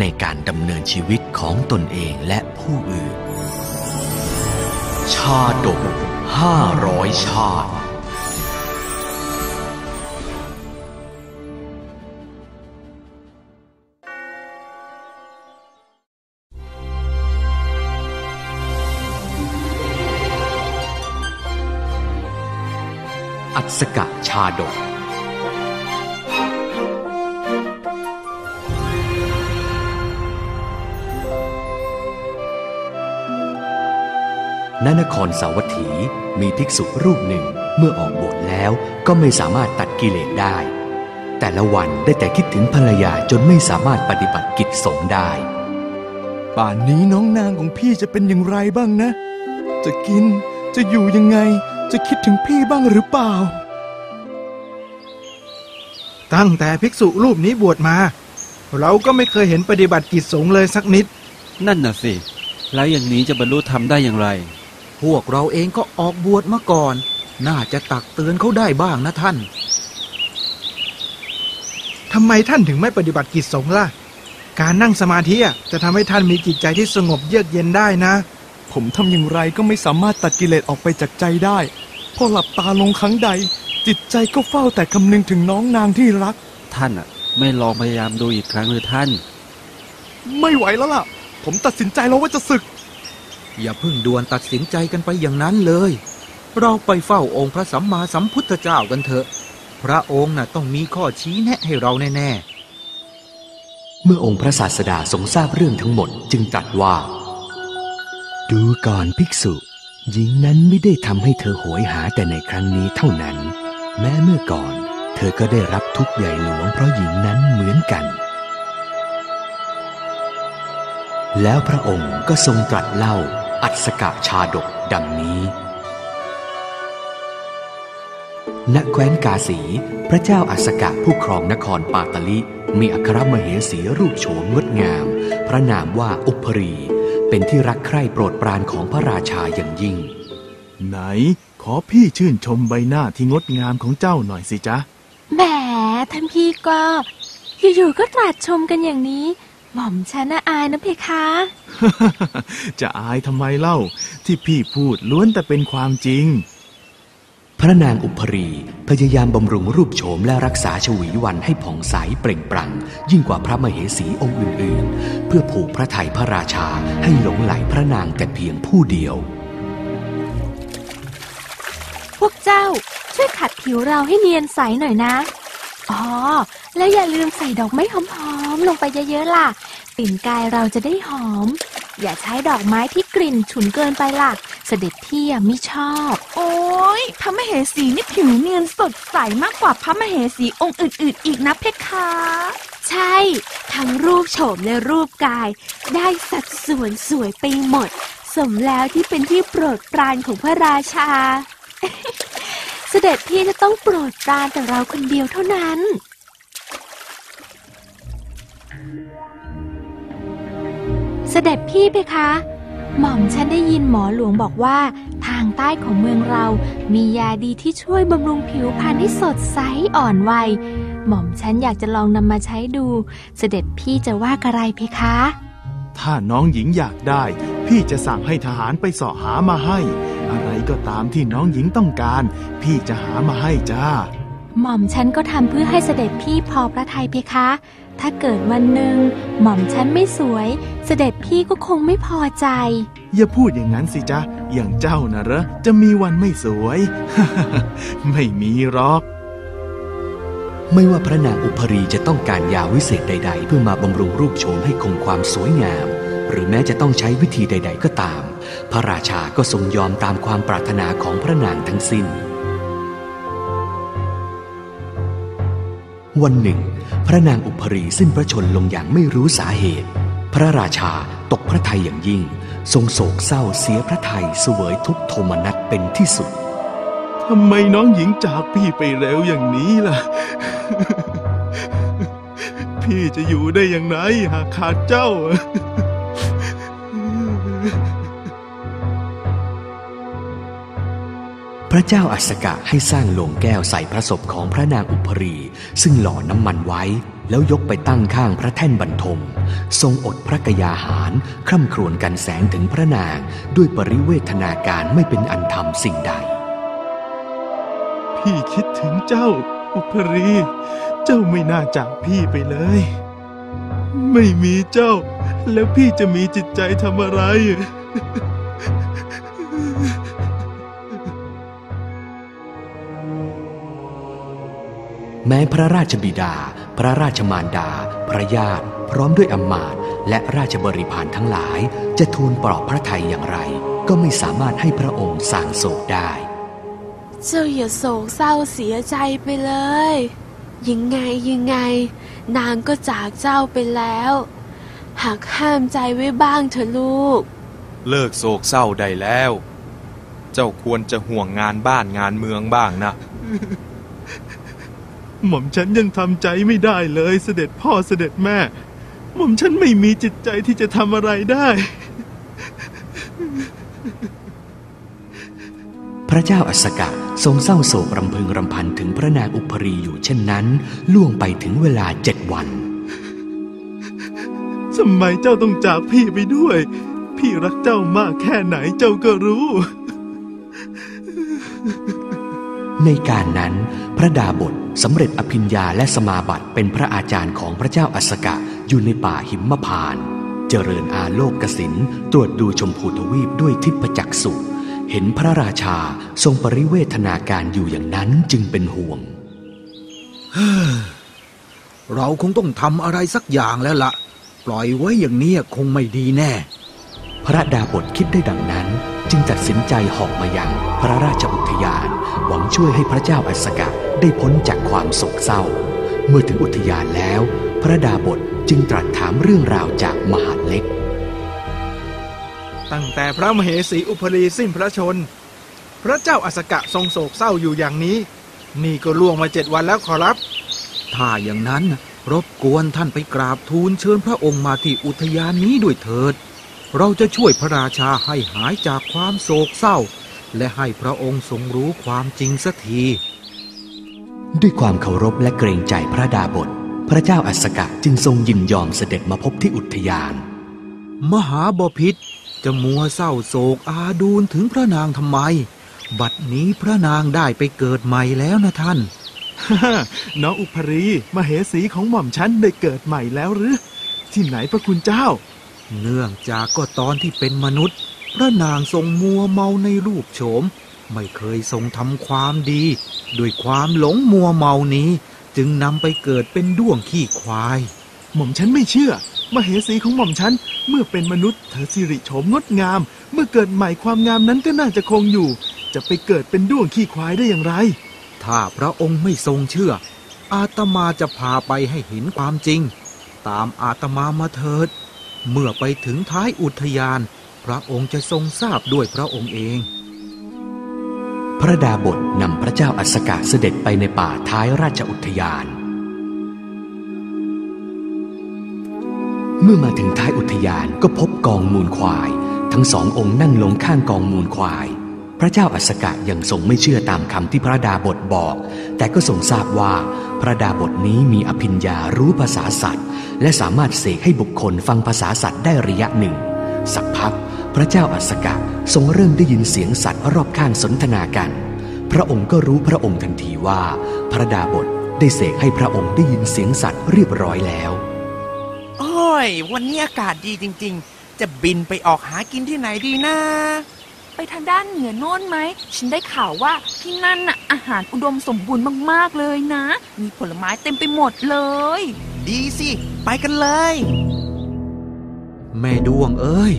ในการดำเนินชีวิตของตนเองและผู้อื่น ชาดกห้าร้อยชาติ อัศกะชาดก ณนครสาวัตถีมีภิกษุรูปหนึ่งเมื่อออกบวชแล้วก็ไม่สามารถตัดกิเลสได้ แต่ละวันได้แต่คิดถึงภรรยาจนไม่สามารถปฏิบัติกิจสงฆ์ได้ ป่านนี้น้องนางของพี่จะเป็นอย่างไรบ้างนะ จะกินจะอยู่ยังไง จะคิดถึงพี่บ้างหรือเปล่า ตั้งแต่ภิกษุรูปนี้บวชมา เราก็ไม่เคยเห็นปฏิบัติกิจสงฆ์เลยสักนิด นั่นน่ะสิ แล้วอย่างนี้จะบรรลุธรรมได้อย่างไร พวกเราเองก็ออกบวชมาก่อน น่าจะตักเตือนเขาได้บ้างนะท่าน ทำไมท่านถึงไม่ปฏิบัติกิจสงฆ์ล่ะ การนั่งสมาธิอะจะทำให้ท่านมีจิตใจที่สงบเยือกเย็นได้นะ ผมทำอย่างไรก็ไม่สามารถตัดกิเลสออกไปจากใจได้ พอหลับตาลงครั้งใด จิตใจก็เฝ้าแต่คำนึงถึงน้องนางที่รัก ท่านอะไม่ลองพยายามดูอีกครั้งหรือท่าน ไม่ไหวแล้วล่ะ ผมตัดสินใจแล้วว่าจะศึก อย่าเพิ่งด่วนตัดสินใจกันไปอย่างนั้นเลย เราไปเฝ้าองค์พระสัมมาสัมพุทธเจ้ากันเถอะ พระองค์น่ะต้องมีข้อชี้แนะให้เราแน่เมื่อองค์พระศาสดาทรงทราบเรื่องทั้งหมดจึงตรัสว่า ดูก่อนภิกษุ หญิงนั้นไม่ได้ทำให้เธอโหยหาแต่ในครั้งนี้เท่านั้น แม้เมื่อก่อน เธอก็ได้รับทุกข์ใหญ่หลวงเพราะหญิงนั้นเหมือนกันแล้วพระองค์ก็ทรงตรัสเล่า อัศกะชาดกดังนี้ ณ แคว้นกาสี พระเจ้าอัสกะผู้ครองนครปาตลิ มีอัครมเหสีรูปโฉมงดงาม พระนามว่าอุปรี เป็นที่รักใคร่โปรดปรานของพระราชาอย่างยิ่ง ไหน ขอพี่ชื่นชมใบหน้าที่งดงามของเจ้าหน่อยสิจ๊ะ แหม ท่านพี่ก็ อยู่ๆก็ตรัสชมกันอย่างนี้ หม่อมฉันน่ะอายนะเพคะ จะอายทำไมเล่าที่พี่พูดล้วนแต่เป็นความจริง พระนางอุปรีพยายามบำรุงรูปโฉมและรักษาชวีวันให้ผ่องใสเปล่งปลั่ง ยิ่งกว่าพระมเหสีองค์อื่น ๆ เพื่อผูกพระไทยพระราชาให้หลงไหลพระนางแต่เพียงผู้เดียว พวกเจ้าช่วยขัดผิวเราให้เนียนใสหน่อยนะ อ๋อ แล้วอย่าลืมใส่ดอกไม้หอม ๆ ลงไปเยอะ ๆ ล่ะ กลิ่นกายเราจะได้หอม อย่าใช้ดอกไม้ที่กลิ่นฉุนเกินไปล่ะ เสด็จพี่อะไม่ชอบ โอ้ยพระมเหสีนี่ผิวเนียนสดใสมากกว่าพระมเหสีองค์อื่น ๆ อีกนะเพคะใช่ ทั้งรูปโฉมและรูปกาย ได้สัดส่วนสวยไปหมด สมแล้วที่เป็นที่โปรดปรานของพระราชา เสด็จพี่จะต้องโปรดปรานแต่เราคนเดียวเท่านั้น เสด็จพี่เพคะ หม่อมฉันได้ยินหมอหลวงบอกว่า ทางใต้ของเมืองเรามียาดีที่ช่วยบำรุงผิวพรรณให้สดใสอ่อนวัย หม่อมฉันอยากจะลองนำมาใช้ดู เสด็จพี่จะว่ากระไรเพคะ ถ้าน้องหญิงอยากได้ พี่จะสั่งให้ทหารไปเสาะหามาให้ อะไรก็ตามที่น้องหญิงต้องการ พี่จะหามาให้จ้า หม่อมฉันก็ทำเพื่อให้เสด็จพี่พอพระทัยเพคะ ถ้าเกิดวันหนึ่งหม่อมฉันไม่สวย เสด็จพี่ก็คงไม่พอใจ อย่าพูดอย่างนั้นสิจ๊ะ อย่างเจ้านะเหรอ จะมีวันไม่สวย ไม่มีหรอก ไม่ว่าพระนางอุปรีจะต้องการยาวิเศษใด ๆ เพื่อมาบำรุงรูปโฉมให้คงความสวยงาม หรือแม้จะต้องใช้วิธีใด ๆ ก็ตาม พระราชาก็ทรงยอมตามความปรารถนาของพระนางทั้งสิ้น วันหนึ่ง พระนางอุปรีสิ้นพระชนลงอย่างไม่รู้สาเหตุ พระราชาตกพระทัยอย่างยิ่ง ทรงโศกเศร้าเสียพระทัยเสวยทุกโทมนัสเป็นที่สุดทำไมน้องหญิงจากพี่ไปแล้วอย่างนี้ล่ะ พี่จะอยู่ได้อย่างไรหากขาดเจ้า ระเจ้าอัสกะให้สร้างโลงแก้วใส่พระศพของพระนางอุพรี ซึ่งหล่อน้ำมันไว้ แล้วยกไปตั้งข้างพระแท่นบรรทม ทรงอดพระกยาหาร คร่ำครวญกันแสงถึงพระนาง ด้วยปริเวทนาการไม่เป็นอันธรรมสิ่งใด พี่คิดถึงเจ้าอุปรี เจ้าไม่น่าจากพี่ไปเลย ไม่มีเจ้า แล้วพี่จะมีจิตใจทำอะไร แม้พระราชบิดา พระราชมารดา พระญาติ พร้อมด้วยอำมาตย์และราชบริพารทั้งหลาย จะทูลปลอบพระทัยอย่างไร ก็ไม่สามารถให้พระองค์สางโศกได้ เจ้าอย่าโศกเศร้าเสียใจไปเลย ยังไงยังไง นางก็จากเจ้าไปแล้วหากห้ามใจไว้บ้างเถอะลูก เลิกโศกเศร้าได้แล้ว เจ้าควรจะห่วงงานบ้านงานเมืองบ้างนะ หม่อมฉันยังทำใจไม่ได้เลยเสด็จพ่อเสด็จแม่ หม่อมฉันไม่มีจิตใจที่จะทำอะไรได้ พระเจ้าอัสสกะทรงเศร้าโศกรำพึงรำพันถึงพระนางอุพรีอยู่เช่นนั้น ล่วงไปถึงเวลาเจ็ดวันทำไมเจ้าต้องจากพี่ไปด้วย พี่รักเจ้ามากแค่ไหนเจ้าก็รู้ ในการนั้นพ ระดาบทสำเร็จอภิญญาและสมาบัติเป็นพระอาจารย์ของพระเจ้าอัสกะอยู่ในป่าหิมพานตเจริญอาโลกกสินตรวจดูชมพูทวีปด้วยทิพจักษุเห็นพระราชาทรงปริเวทนาการอยู่อย่างนั้นจึงเป็นห่วง เราคงต้องทำอะไรสักอย่างแล้วละ่ะ ปล่อยไว้อย่างนี้คงไม่ดีแน่ พระดาบทคิดได้ดังนั้น จึงตัดสินใจหอกมายังพระราชอุทยาน หวังช่วยให้พระเจ้าอัสสกะ ได้พ้นจากความโศกเศร้า เมื่อถึงอุทยานแล้ว พระดาบทจึงตรัสถามเรื่องราวจากมหาดเล็ก ตั้งแต่พระมเหสีอุปรีสิ้นพระชน พระเจ้าอัสสกะทรงโศกเศร้าอยู่อย่างนี้ นี่ก็ล่วงมาเจ็ดวันแล้วขอรับ ถ้าอย่างนั้นรบกวนท่านไปกราบทูลเชิญพระองค์มาที่อุทยานนี้ด้วยเถิด เราจะช่วยพระราชาให้หายจากความโศกเศร้า และให้พระองค์ทรงรู้ความจริงสักที ด้วยความเคารพและเกรงใจพระดาบท พระเจ้าอัสสกะจึงทรงยินยอมเสด็จมาพบที่อุทยาน มหาบพิษจะมัวเศร้าโศกอาดูลถึงพระนางทำไม บัดนี้พระนางได้ไปเกิดใหม่แล้วนะท่านน้องอุปรีมเหสีของหม่อมฉันได้เกิดใหม่แล้วหรือ ที่ไหนพระคุณเจ้า เนื่องจากก็ตอนที่เป็นมนุษย์ พระนางทรงมัวเมาในรูปโฉม ไม่เคยทรงทำความดีด้วยความหลงมัวเมานี้ จึงนำไปเกิดเป็นด้วงขี้ควาย หม่อมฉันไม่เชื่อ มเหสีของหม่อมฉันเมื่อเป็นมนุษย์เธอสิริโฉมงดงาม เมื่อเกิดใหม่ความงามนั้นก็น่าจะคงอยู่ จะไปเกิดเป็นด้วงขี้ควายได้อย่างไร ถ้าพระองค์ไม่ทรงเชื่อ อาตมาจะพาไปให้เห็นความจริง ตามอาตมามาเถิด เมื่อไปถึงท้ายอุทยาน พระองค์จะทรงทราบด้วยพระองค์เอง พระดาบทนำพระเจ้าอัสกะเสด็จไปในป่าท้ายราชอุทยาน เมื่อมาถึงท้ายอุทยานก็พบกองมูลควาย ทั้งสององค์นั่งลงข้างกองมูลควาย พระเจ้าอัสกะยังทรงไม่เชื่อตามคำที่พระดาบทบอก แต่ก็ทรงทราบว่าพระดาบทนี้มีอภิญญารู้ภาษาสัตว์ และสามารถเสกให้บุคคลฟังภาษาสัตว์ได้ระยะหนึ่งสักพัก พระเจ้าอัสสกะทรงเริ่มได้ยินเสียงสัตว์รอบข้างสนทนากัน พระองค์ก็รู้พระองค์ทันทีว่า พระดาบทได้เสกให้พระองค์ได้ยินเสียงสัตว์เรียบร้อยแล้ว โอ้ย วันนี้อากาศดีจริง ๆ จะบินไปออกหากินที่ไหนดีนะ ไปทางด้านเหนือโน่นไหม ฉันได้ข่าวว่าที่นั่นน่ะอาหารอุดมสมบูรณ์มากๆเลยนะ มีผลไม้เต็มไปหมดเลย ดีสิ ไปกันเลย แม่ดวงเอ้ย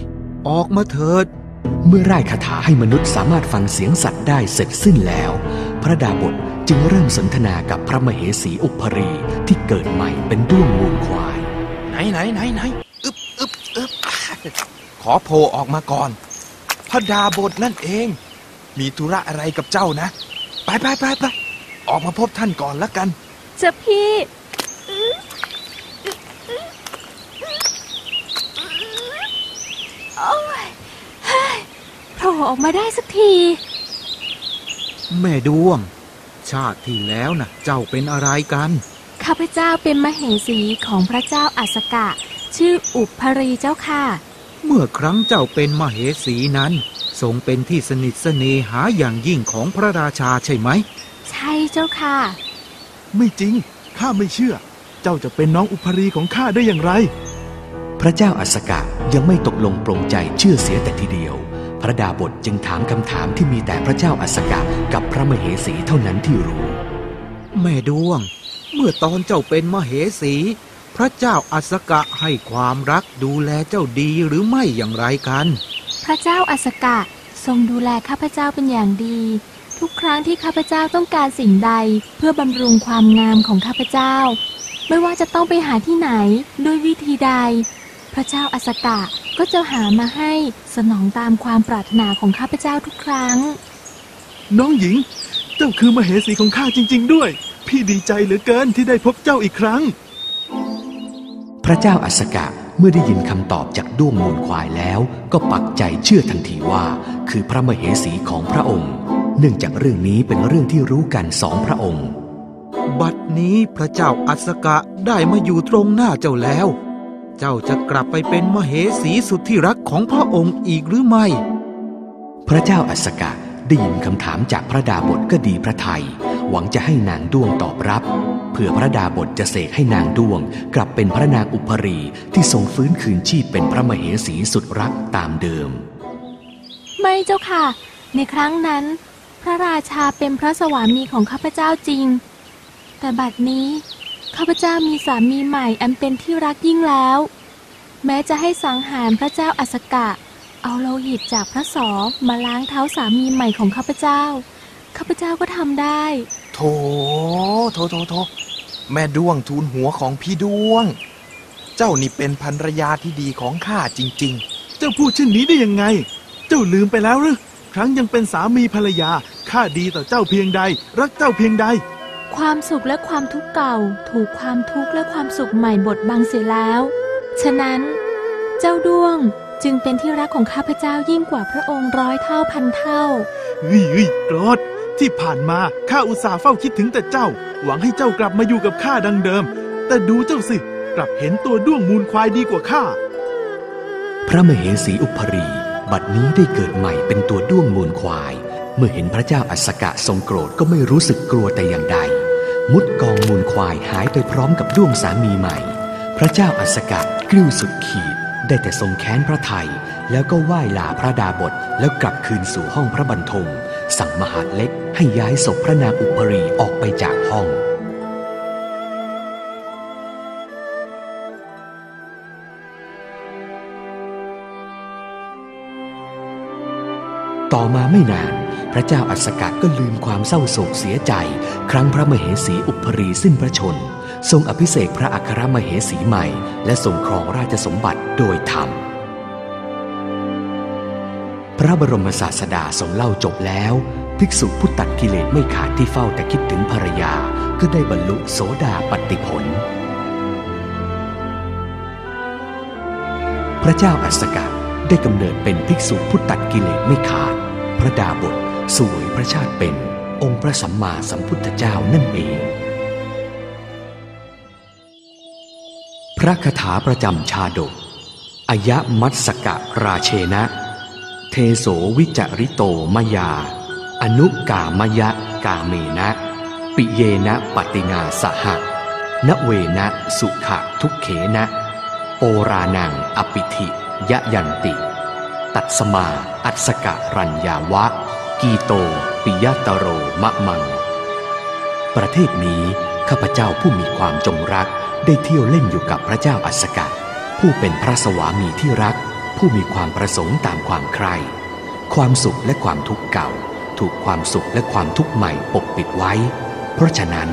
ออกมาเถิด เมื่อร่ายคาถาให้มนุษย์สามารถฟังเสียงสัตว์ได้เสร็จสิ้นแล้ว พระดาบทจึงเริ่มสนทนากับพระมเหสีอุปรีที่เกิดใหม่เป็นด้วงมูลควาย ไหนไหนไหนไหนอึบอึบขอโผล่ออกมาก่อน พระดาบทนั่นเอง มีธุระอะไรกับเจ้านะ ไปไปไปไปออกมาพบท่านก่อนละกันเจ้าพี่ โอ้ยเฮ้ยโผ ล่ออกมาได้สักที แม่ดวง ชาติที่แล้วนะเจ้าเป็นอะไรกัน ข้าพเจ้าเป็นมเหสีของพระเจ้าอัสกะ ชื่ออุปภรีเจ้าค่ะ เมื่อครั้งเจ้าเป็นมเหสีนั้น ทรงเป็นที่สนิทเสน่หาอย่างยิ่งของพระราชาใช่ไหม ใช่เจ้าค่ะ ไม่จริง ข้าไม่เชื่อ เจ้าจะเป็นน้องอุปรีของข้าได้อย่างไร พระเจ้าอัสกะยังไม่ตกลงปรงใจเชื่อเสียแต่ทีเดียวพ ระดาบทจึงถามคำถามที่มีแต่พระเจ้าอัสกะกับพระมเหสีเท่านั้นที่รู้ แม่ดวง เมื่อตอนเจ้าเป็นมเหสี พระเจ้าอัสกะให้ความรักดูแลเจ้าดีหรือไม่อย่างไรกัน พระเจ้าอัสกะทรงดูแลข้าพเจ้าเป็นอย่างดี ทุกครั้งที่ข้าพเจ้าต้องการสิ่งใดเพื่อบำรุงความงามของข้าพเจ้า ไม่ว่าจะต้องไปหาที่ไหนด้วยวิธีใด พระเจ้าอัสกะ ก็จะหามาให้สนองตามความปรารถนาของข้าพเจ้าทุกครั้ง น้องหญิง เจ้าคือมเหสีของข้าจริง ๆ ด้วย พี่ดีใจเหลือเกินที่ได้พบเจ้าอีกครั้ง พระเจ้าอัสกะเมื่อได้ยินคำตอบจากด้วงมูลควายแล้ว ก็ปักใจเชื่อทันทีว่า คือพระมเหสีของพระองค์ เนื่องจากเรื่องนี้เป็นเรื่องที่รู้กันสองพระองค์ บัดนี้พระเจ้าอัสกะได้มาอยู่ตรงหน้าเจ้าแล้ว เจ้าจะกลับไปเป็นมเหสีสุดที่รักของพระองค์อีกหรือไม่ พระเจ้าอัสกะได้ยินคำถามจากพระดาบทก็ดีพระทัยหวังจะให้นางด้วงตอบรับ เพื่อพระดาบทจะเสกให้นางด้วง กลับเป็นพระนางอุปรีที่ทรงฟื้นคืนชีพเป็นพระมเหสีสุดรักตามเดิม ไม่เจ้าค่ะ ในครั้งนั้น พระราชาเป็นพระสวามีของข้าพเจ้าจริง แต่บัดนี้ ข้าพเจ้ามีสามีใหม่อันเป็นที่รักยิ่งแล้ว แม้จะให้สังหารพระเจ้าอัสกะ เอาโลหิตจากพระสอมาล้างเท้าสามีใหม่ของข้าพเจ้า ข้าพเจ้าก็ทำได้ โถโถโถโถแม่ด้วงทูลหัวของพี่ด้วง เจ้านี่เป็นภรรยาที่ดีของข้าจริง ๆ เจ้าพูดเช่นนี้ได้ยังไง เจ้าลืมไปแล้วหรือครั้งยังเป็นสามีภรรยาข้าดีต่อเจ้าเพียงใด รักเจ้าเพียงใด ความสุขและความทุกข์เก่า ถูกความทุกข์และความสุขใหม่บดบังเสียแล้ว ฉะนั้น เจ้าด้วงจึงเป็นที่รักของข้าพเจ้ายิ่งกว่าพระองค์ร้อยเท่าพันเท่าเฮ้ยเฮ้ยโกรธที่ผ่านมาข้าอุตส่าห์เฝ้าคิดถึงแต่เจ้า หวังให้เจ้ากลับมาอยู่กับข้าดังเดิม แต่ดูเจ้าสิ กลับเห็นตัวด้วงมูลควายดีกว่าข้า พระมเหสีอุปรี บัดนี้ได้เกิดใหม่เป็นตัวด้วงมูลควาย เมื่อเห็นพระเจ้าอัสกะทรงโกรธก็ไม่รู้สึกกลัวแต่อย่างใด มุดกองมูลควายหายไปพร้อมกับด้วงสามีใหม่ พระเจ้าอัสกะกลิ้วสุดขีด ได้แต่ทรงแค้นพระไทย แล้วก็ไหว้ลาพระดาบทแล้วกลับคืนสู่ห้องพระบรรทม สั่งมหาเล็กให้ย้ายศพพระนางอุปรีออกไปจากห้องต่อมาไม่นาน ระเจ้าอัสกะก็ลืมความเศร้าโศกเสียใจ ครั้งพระมเหสีอุปรีสิ้นพระชน ทรงอภิเษกพระอัครมเหสีใหม่ และทรงครองราชสมบัติโดยธรรม พระบรมศาสดาทรงเล่าจบแล้ว ภิกษุผู้ตัดกิเลสไม่ขาดที่เฝ้าแต่คิดถึงภรรยาก็ได้บรรลุโสดาปตติผล พระเจ้าอัสกะได้กำเนิดเป็นภิกษุผู้ตัดกิเลสไม่ขาด พระดาบท สวยพระชาติเป็นองค์พระสัมมาสัมพุทธเจ้านั่นเอง พระคาถาประจำชาดกอายะมัตสกะราเชนะ เทโสวิจริโตมยา อนุกามยะกาเมนะ ปิเยนะปตินาสหะนเวนะสุขะทุกเขนะโอรานังอปิธิยะยันติ ตัดสมาอัสกะรัญญาวะ กีโต ปิยตโร มะมัง ประเทศนี้ ข้าพเจ้าผู้มีความจงรักได้เที่ยวเล่นอยู่กับพระเจ้าอัสกะ ผู้เป็นพระสวามีที่รัก ผู้มีความประสงค์ตามความใคร่ความสุขและความทุกข์เก่า ถูกความสุขและความทุกข์ใหม่ปกปิดไว้ เพราะฉะนั้น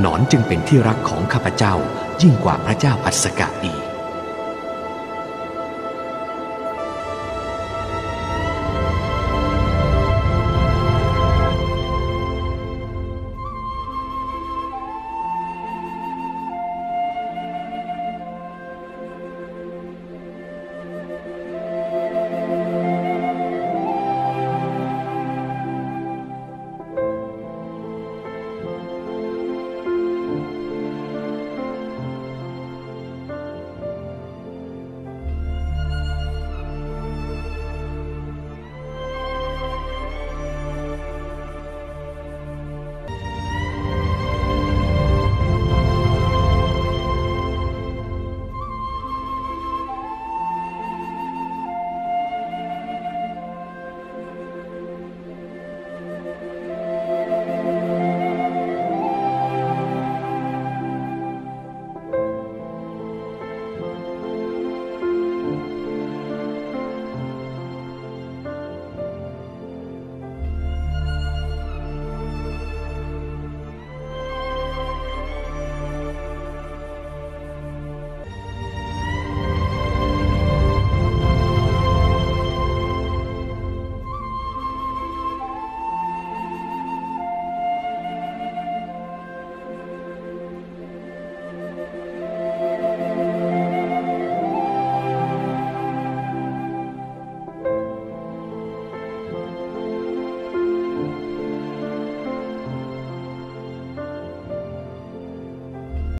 หนอนจึงเป็นที่รักของข้าพเจ้ายิ่งกว่าพระเจ้าอัสกะอีก